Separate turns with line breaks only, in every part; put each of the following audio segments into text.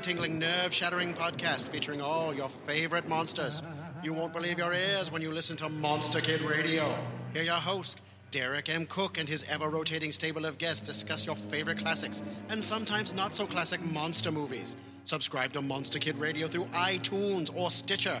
Tingling, nerve shattering podcast featuring all your favorite monsters. You won't believe your ears when you listen to Monster Kid Radio. Hear your host, Derek M. Koch, and his ever rotating stable of guests discuss your favorite classics and sometimes not so classic monster movies. Subscribe to Monster Kid Radio through iTunes or Stitcher,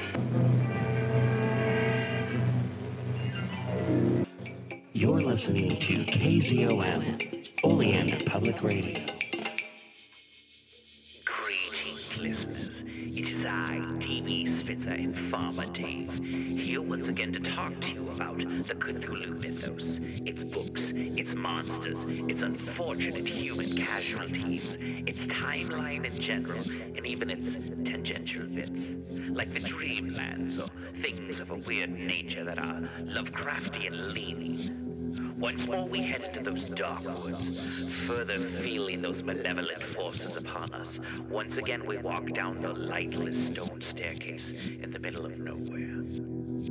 You're listening to KZOM, Oleander Public Radio.
Greetings, listeners. It is I, TV Spitzer Informer Dave, here once again to talk to you about the Cthulhu mythos, its books, its monsters, its unfortunate human casualties, its timeline in general, and even its tangential bits, like the dreamlands or things of a weird nature that are Lovecraftian leaning. Once more we head into those dark woods, further feeling those malevolent forces upon us. Once again we walk down the lightless stone staircase in the middle of nowhere.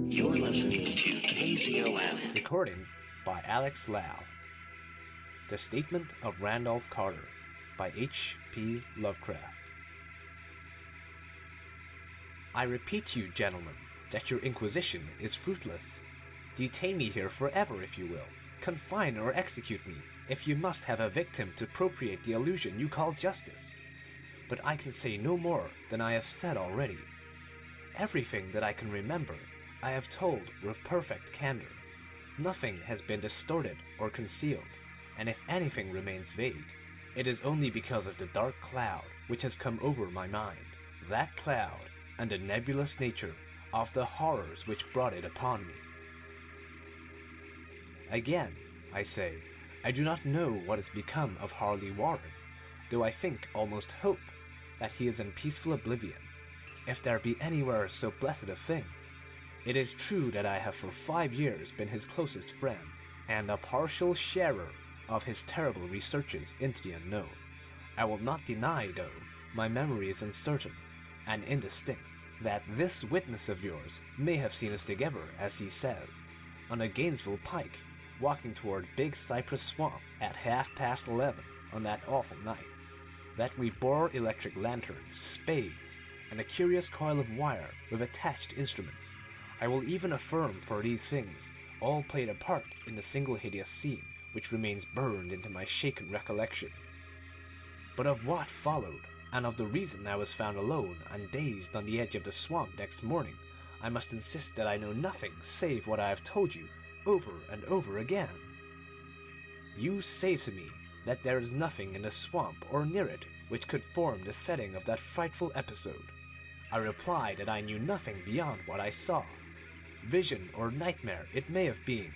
You're listening to KZOM.
Recording by Alex Lau. The Statement of Randolph Carter by H.P. Lovecraft. I repeat to you, gentlemen, that your inquisition is fruitless. Detain me here forever if you will. Confine or execute me if you must have a victim to appropriate the illusion you call justice. But I can say no more than I have said already. Everything that I can remember I have told with perfect candor. Nothing has been distorted or concealed, and if anything remains vague, it is only because of the dark cloud which has come over my mind. That cloud and the nebulous nature of the horrors which brought it upon me. Again, I say, I do not know what has become of Harley Warren, though I think, almost hope, that he is in peaceful oblivion, if there be anywhere so blessed a thing. It is true that I have for five years been his closest friend, and a partial sharer of his terrible researches into the unknown. I will not deny, though my memory is uncertain and indistinct, that this witness of yours may have seen us together, as he says, on a Gainesville pike, walking toward Big Cypress Swamp at half past eleven on that awful night. That we bore electric lanterns, spades, and a curious coil of wire with attached instruments. I will even affirm for these things all played a part in the single hideous scene which remains burned into my shaken recollection. But of what followed, and of the reason I was found alone and dazed on the edge of the swamp next morning, I must insist that I know nothing save what I have told you over and over again. You say to me that there is nothing in the swamp or near it which could form the setting of that frightful episode. I reply that I knew nothing beyond what I saw. Vision or nightmare it may have been.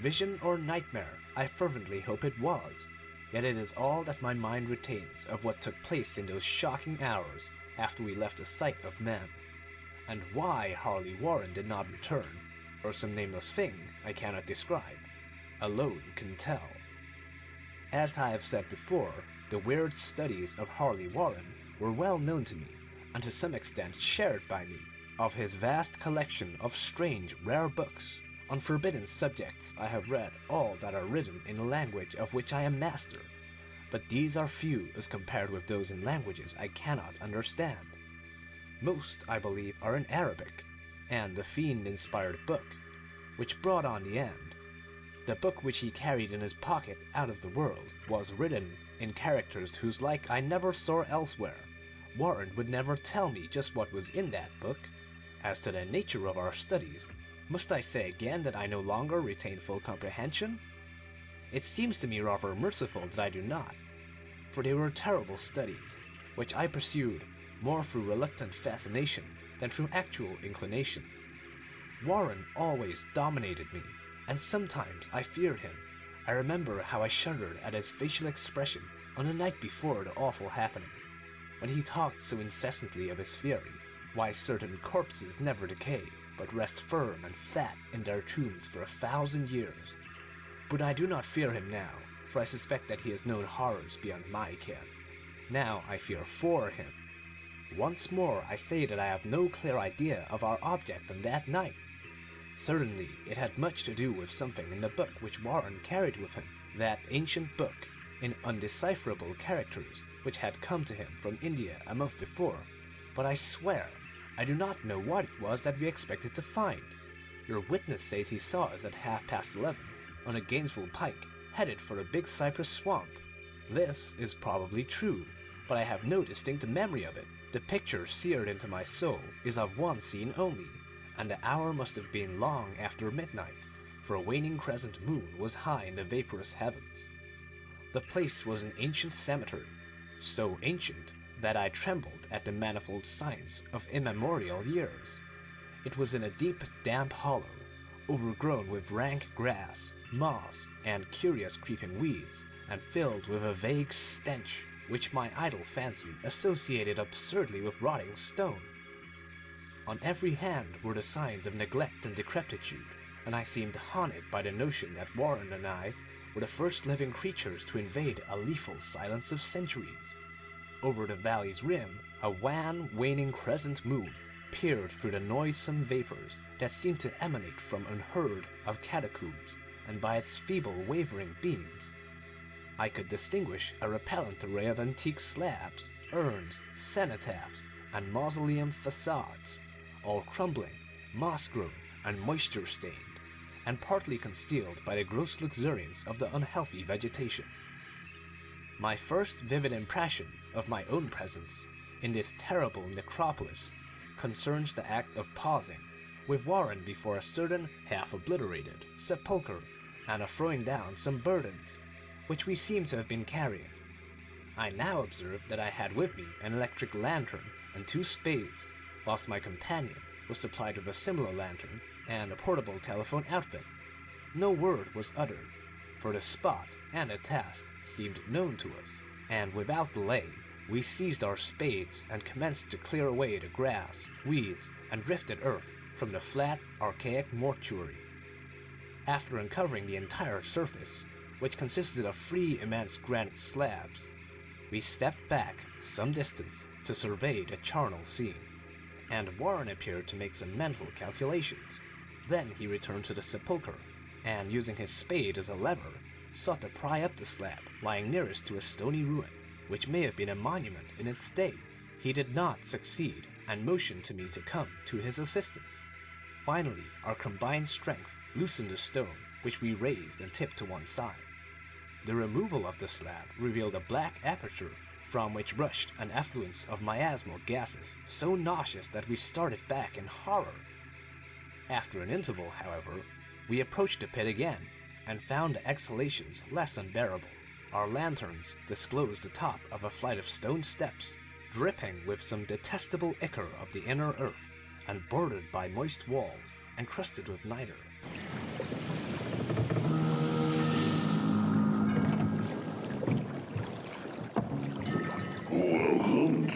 Vision or nightmare I fervently hope it was. Yet it is all that my mind retains of what took place in those shocking hours after we left the sight of men. And why Harley Warren did not return, or some nameless thing I cannot describe, alone can tell. As I have said before, the weird studies of Harley Warren were well known to me, and to some extent shared by me. Of his vast collection of strange, rare books on forbidden subjects I have read all that are written in a language of which I am master, but these are few as compared with those in languages I cannot understand. Most, I believe, are in Arabic, and the fiend inspired book which brought on the end. The book which he carried in his pocket out of the world was written in characters whose like I never saw elsewhere, Warren would never tell me just what was in that book. As to the nature of our studies, must I say again that I no longer retain full comprehension? It seems to me rather merciful that I do not, for they were terrible studies, which I pursued more through reluctant fascination than through actual inclination. Warren always dominated me, and sometimes I feared him. I remember how I shuddered at his facial expression on the night before the awful happening, when he talked so incessantly of his theory why certain corpses never decay, but rest firm and fat in their tombs for a thousand years. But I do not fear him now, for I suspect that he has known horrors beyond my ken. Now I fear for him. Once more I say that I have no clear idea of our object on that night. Certainly it had much to do with something in the book which Warren carried with him, that ancient book, in undecipherable characters, which had come to him from India a month before, but I swear I do not know what it was that we expected to find. Your witness says he saw us at half past eleven, on a Gainesville pike, headed for a big cypress swamp. This is probably true, but I have no distinct memory of it. The picture seared into my soul is of one scene only, and the hour must have been long after midnight, for a waning crescent moon was high in the vaporous heavens. The place was an ancient cemetery, so ancient that I trembled at the manifold signs of immemorial years. It was in a deep, damp hollow, overgrown with rank grass, moss, and curious creeping weeds, and filled with a vague stench which my idle fancy associated absurdly with rotting stone. On every hand were the signs of neglect and decrepitude, and I seemed haunted by the notion that Warren and I were the first living creatures to invade a lethal silence of centuries. Over the valley's rim, a wan, waning crescent moon peered through the noisome vapors that seemed to emanate from unheard of catacombs, and by its feeble, wavering beams, I could distinguish a repellent array of antique slabs, urns, cenotaphs, and mausoleum facades, all crumbling, moss grown, and moisture stained, and partly concealed by the gross luxuriance of the unhealthy vegetation. My first vivid impression of my own presence in this terrible necropolis concerns the act of pausing with Warren before a certain half obliterated sepulchre and of throwing down some burdens which we seem to have been carrying. I now observed that I had with me an electric lantern and two spades, whilst my companion was supplied with a similar lantern and a portable telephone outfit. No word was uttered, for the spot and the task seemed known to us, and without delay we seized our spades and commenced to clear away the grass, weeds, and drifted earth from the flat, archaic mortuary. After uncovering the entire surface, which consisted of three immense granite slabs, we stepped back some distance to survey the charnel scene, and Warren appeared to make some mental calculations. Then he returned to the sepulchre, and using his spade as a lever, sought to pry up the slab lying nearest to a stony ruin, which may have been a monument in its day. He did not succeed, and motioned to me to come to his assistance. Finally, our combined strength loosened the stone, which we raised and tipped to one side. The removal of the slab revealed a black aperture from which rushed an effluence of miasmal gases so nauseous that we started back in horror. After an interval, however, we approached the pit again and found the exhalations less unbearable. Our lanterns disclosed the top of a flight of stone steps, dripping with some detestable ichor of the inner earth, and bordered by moist walls encrusted with niter.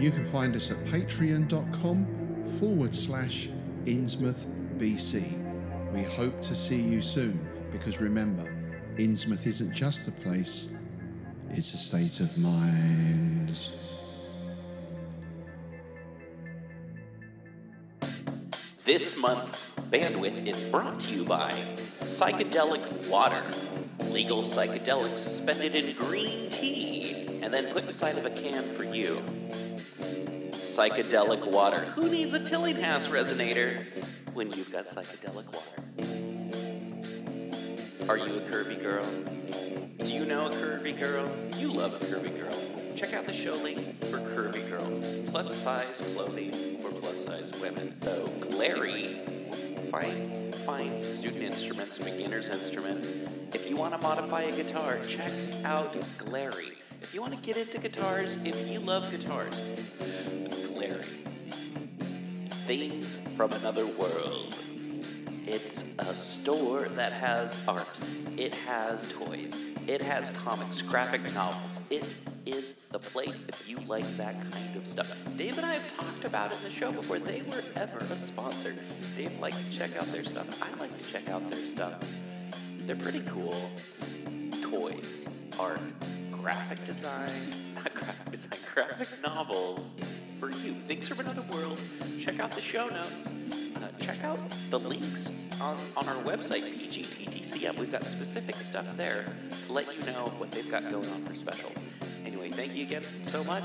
You can find us at patreon.com forward slash BC. We hope to see you soon because remember, Innsmouth isn't just a place, it's a state of mind.
This month's bandwidth is brought to you by Psychedelic Water. Legal psychedelics suspended in green tea and then put inside of a can for you. Psychedelic Water. Who needs a Tillinghast resonator when you've got psychedelic water? Are you a curvy girl? Do you know a curvy girl? You love a curvy girl. Check out the show links for curvy girl. Plus size clothing for plus size women. Oh, Glarry. Fine, fine student instruments, beginner's instruments. If you want to modify a guitar, check out Glarry. If you want to get into guitars, if you love guitars, Things from another world. It's a store that has art. It has toys. It has comics, graphic novels. It is the place if you like that kind of stuff. Dave and I have talked about it in the show before they were ever a sponsor. Dave likes to check out their stuff. I like to check out their stuff. They're pretty cool. Toys, art, graphic design, design, graphic novels for you. Things from another world. Check out the show notes. Uh, check out the links on, on our website, PGTTCM. We've got specific stuff there to let you know what they've got going on for specials. Anyway, thank you again so much.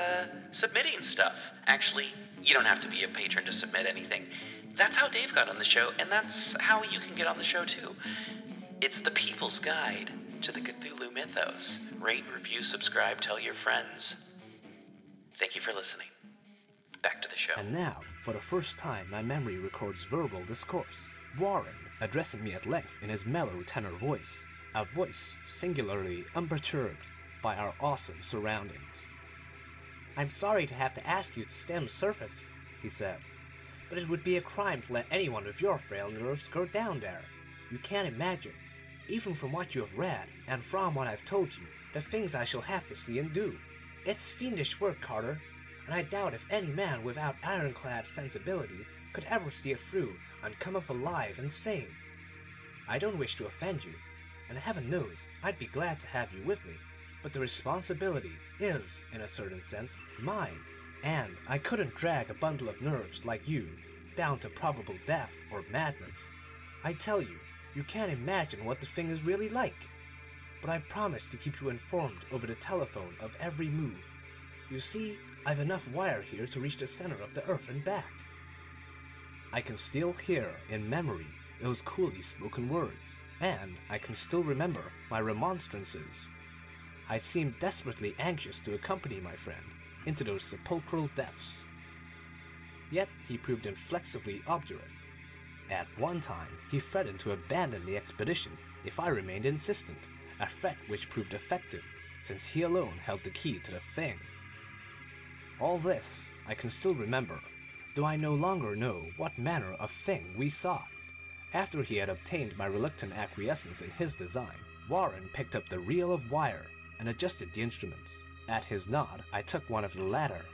submitting stuff. Actually, you don't have to be a patron to submit anything. That's how Dave got on the show, and that's how you can get on the show too. It's the People's Guide to the Cthulhu Mythos. Rate, review, subscribe, tell your friends. Thank you for listening. Back to the show.
And now, for the first time, my memory records verbal discourse. Warren addressing me at length in his mellow tenor voice, a voice singularly unperturbed by our awesome surroundings. I'm sorry to have to ask you to stem surface, he said, but it would be a crime to let anyone with your frail nerves go down there. You can't imagine, even from what you have read and from what I've told you, the things I shall have to see and do. It's fiendish work, Carter, and I doubt if any man without ironclad sensibilities could ever see it through and come up alive and sane. I don't wish to offend you, and heaven knows I'd be glad to have you with me, but the responsibility is, in a certain sense, mine, and I couldn't drag a bundle of nerves like you down to probable death or madness. I tell you, you can't imagine what the thing is really like. But I promise to keep you informed over the telephone of every move. You see, I've enough wire here to reach the center of the earth and back. I can still hear, in memory, those coolly spoken words, and I can still remember my remonstrances. I seemed desperately anxious to accompany my friend into those sepulchral depths. Yet he proved inflexibly obdurate. At one time, he threatened to abandon the expedition if I remained insistent, a threat which proved effective, since he alone held the key to the thing. All this I can still remember, though I no longer know what manner of thing we sought. After he had obtained my reluctant acquiescence in his design, Warren picked up the reel of wire and adjusted the instruments. At his nod, I took one of the latter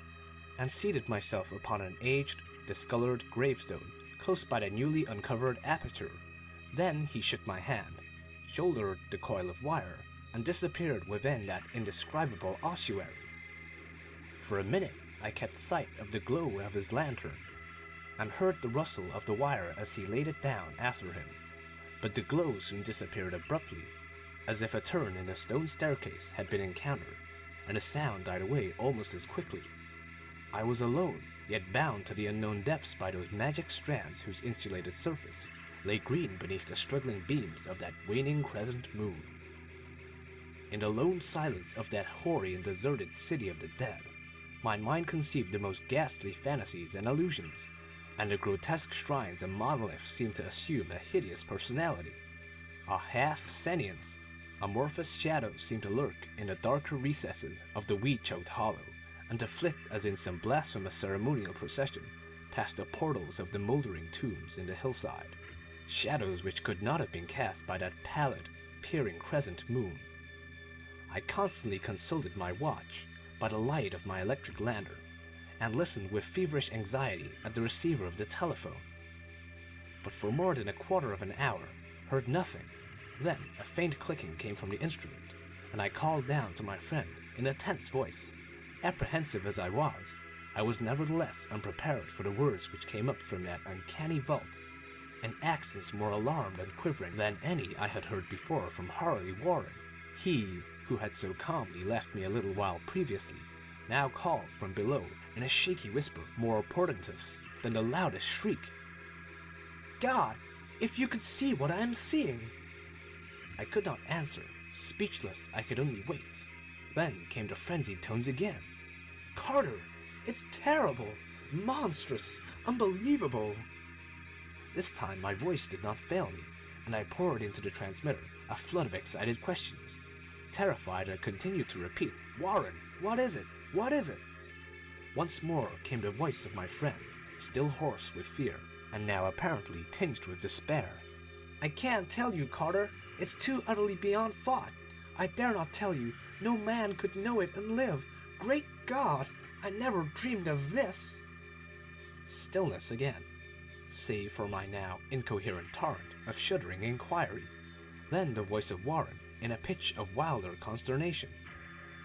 and seated myself upon an aged, discolored gravestone close by the newly uncovered aperture. Then he shook my hand, shouldered the coil of wire, and disappeared within that indescribable ossuary. For a minute, I kept sight of the glow of his lantern, and heard the rustle of the wire as he laid it down after him. But the glow soon disappeared abruptly, as if a turn in a stone staircase had been encountered, and the sound died away almost as quickly. I was alone, yet bound to the unknown depths by those magic strands whose insulated surface lay green beneath the struggling beams of that waning crescent moon. In the lone silence of that hoary and deserted city of the dead, my mind conceived the most ghastly fantasies and illusions, and the grotesque shrines and monoliths seemed to assume a hideous personality, a half sentience. Amorphous shadows seemed to lurk in the darker recesses of the weed choked hollow, and to flit as in some blasphemous ceremonial procession past the portals of the mouldering tombs in the hillside, shadows which could not have been cast by that pallid, peering crescent moon. I constantly consulted my watch by the light of my electric lantern, and listened with feverish anxiety at the receiver of the telephone. But for more than a quarter of an hour heard nothing. Then a faint clicking came from the instrument, and I called down to my friend in a tense voice. Apprehensive as I was, I was nevertheless unprepared for the words which came up from that uncanny vault, an accents more alarmed and quivering than any I had heard before from Harley Warren. He who had so calmly left me a little while previously, now called from below in a shaky whisper more portentous than the loudest shriek. God, if you could see what I am seeing! I could not answer. Speechless, I could only wait. Then came the frenzied tones again. Carter, it's terrible, monstrous, unbelievable. This time my voice did not fail me, and I poured into the transmitter a flood of excited questions. Terrified, I continued to repeat, Warren, what is it? What is it? Once more came the voice of my friend, still hoarse with fear, and now apparently tinged with despair. I can't tell you, Carter. It's too utterly beyond thought. I dare not tell you. No man could know it and live. Great God! I never dreamed of this. Stillness again, save for my now incoherent torrent of shuddering inquiry. Then the voice of Warren, in a pitch of wilder consternation.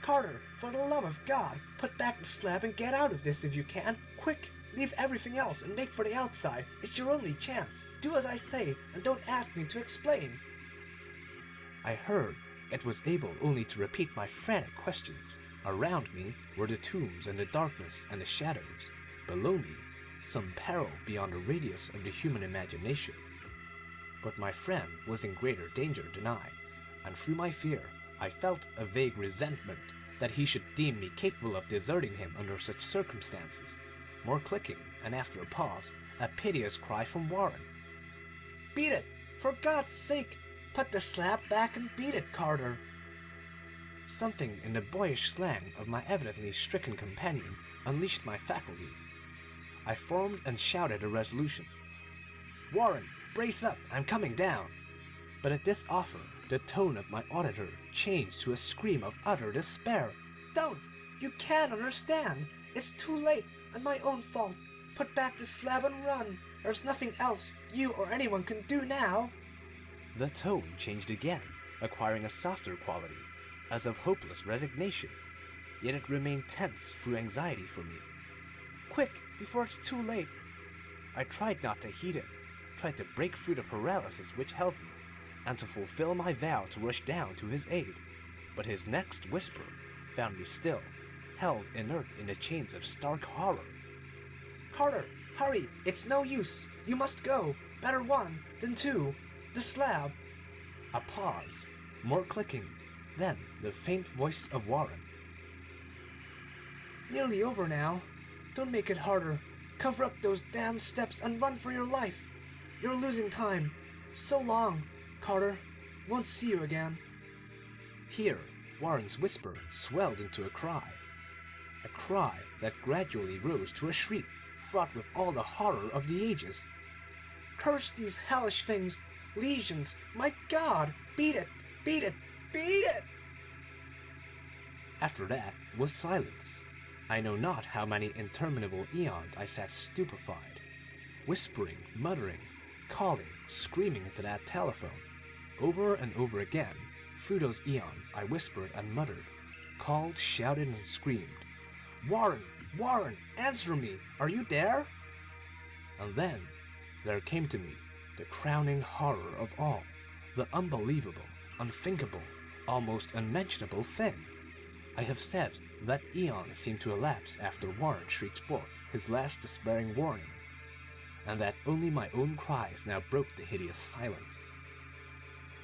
Carter, for the love of God, put back the slab and get out of this if you can. Quick, leave everything else and make for the outside. It's your only chance. Do as I say and don't ask me to explain. I heard, yet was able only to repeat my frantic questions. Around me were the tombs and the darkness and the shadows. Below me, some peril beyond the radius of the human imagination. But my friend was in greater danger than I, and through my fear I felt a vague resentment that he should deem me capable of deserting him under such circumstances. More clicking, and after a pause, a piteous cry from Warren. Beat it! For God's sake, put the slab back and beat it, Carter! Something in the boyish slang of my evidently stricken companion unleashed my faculties. I formed and shouted a resolution. Warren, brace up, I'm coming down. But at this offer, the tone of my auditor changed to a scream of utter despair. Don't! You can't understand! It's too late, and my own fault. Put back the slab and run. There's nothing else you or anyone can do now. The tone changed again, acquiring a softer quality, as of hopeless resignation. Yet it remained tense through anxiety for me. Quick, before it's too late. I tried not to heed it, tried to break through the paralysis which held me, and to fulfill my vow to rush down to his aid. But his next whisper found me still, held inert in the chains of stark horror. Carter, hurry! It's no use! You must go! Better one than two! The slab! A pause, more clicking, then the faint voice of Warren. Nearly over now. Don't make it harder. Cover up those damn steps and run for your life. You're losing time. So long, Carter. Won't see you again. Here, Warren's whisper swelled into a cry. A cry that gradually rose to a shriek, fraught with all the horror of the ages. Curse these hellish things! Legions! My God! Beat it! Beat it! Beat it! After that was silence. I know not how many interminable eons I sat stupefied, whispering, muttering, calling, screaming into that telephone. Over and over again, through those eons, I whispered and muttered, called, shouted, and screamed, Warren! Warren! Answer me! Are you there? And then there came to me the crowning horror of all, the unbelievable, unthinkable, almost unmentionable thing. I have said that eons seemed to elapse after Warren shrieked forth his last despairing warning, and that only my own cries now broke the hideous silence.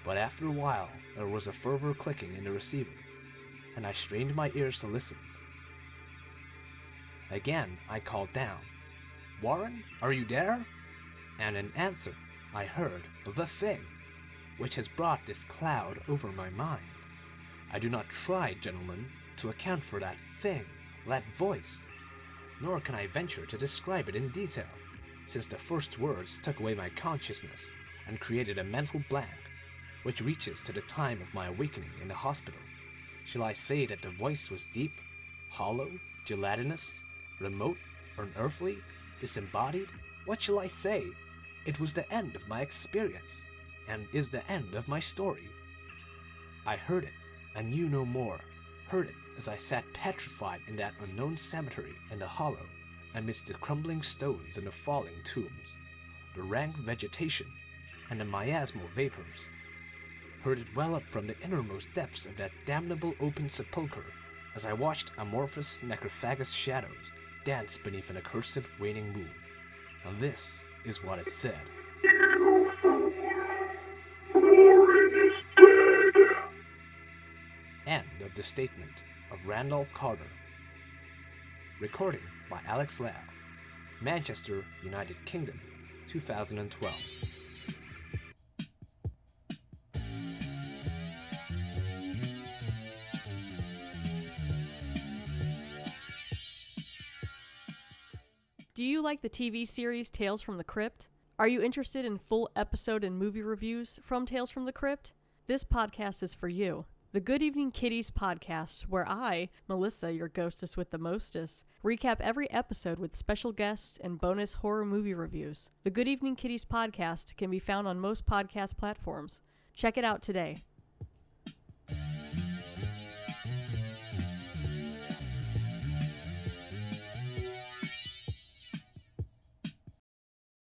But after a while, there was a further clicking in the receiver, and I strained my ears to listen. Again, I called down, Warren, are you there? And in answer, I heard the thing, which has brought this cloud over my mind. I do not try, gentlemen, to account for that thing, that voice, nor can I venture to describe it in detail, since the first words took away my consciousness and created a mental blank, which reaches to the time of my awakening in the hospital. Shall I say that the voice was deep, hollow, gelatinous, remote, unearthly, disembodied? What shall I say? It was the end of my experience, and is the end of my story. I heard it, and knew no more. Heard it as I sat petrified in that unknown cemetery in the hollow, amidst the crumbling stones and the falling tombs, the rank vegetation, and the miasmal vapors. Heard it well up from the innermost depths of that damnable open sepulchre as I watched amorphous necrophagous shadows dance beneath an accursed waning moon. And this is what it said. End of the statement of Randolph Carter. Recording by Alex Lau. Manchester, United Kingdom, 2012.
Do you like the TV series Tales from the Crypt? Are you interested in full episode and movie reviews from Tales from the Crypt? This podcast is for you. The Good Evening Kitties podcast, where I, Melissa, your ghostess with the mostest, recap every episode with special guests and bonus horror movie reviews. The Good Evening Kitties podcast can be found on most podcast platforms. Check it out today.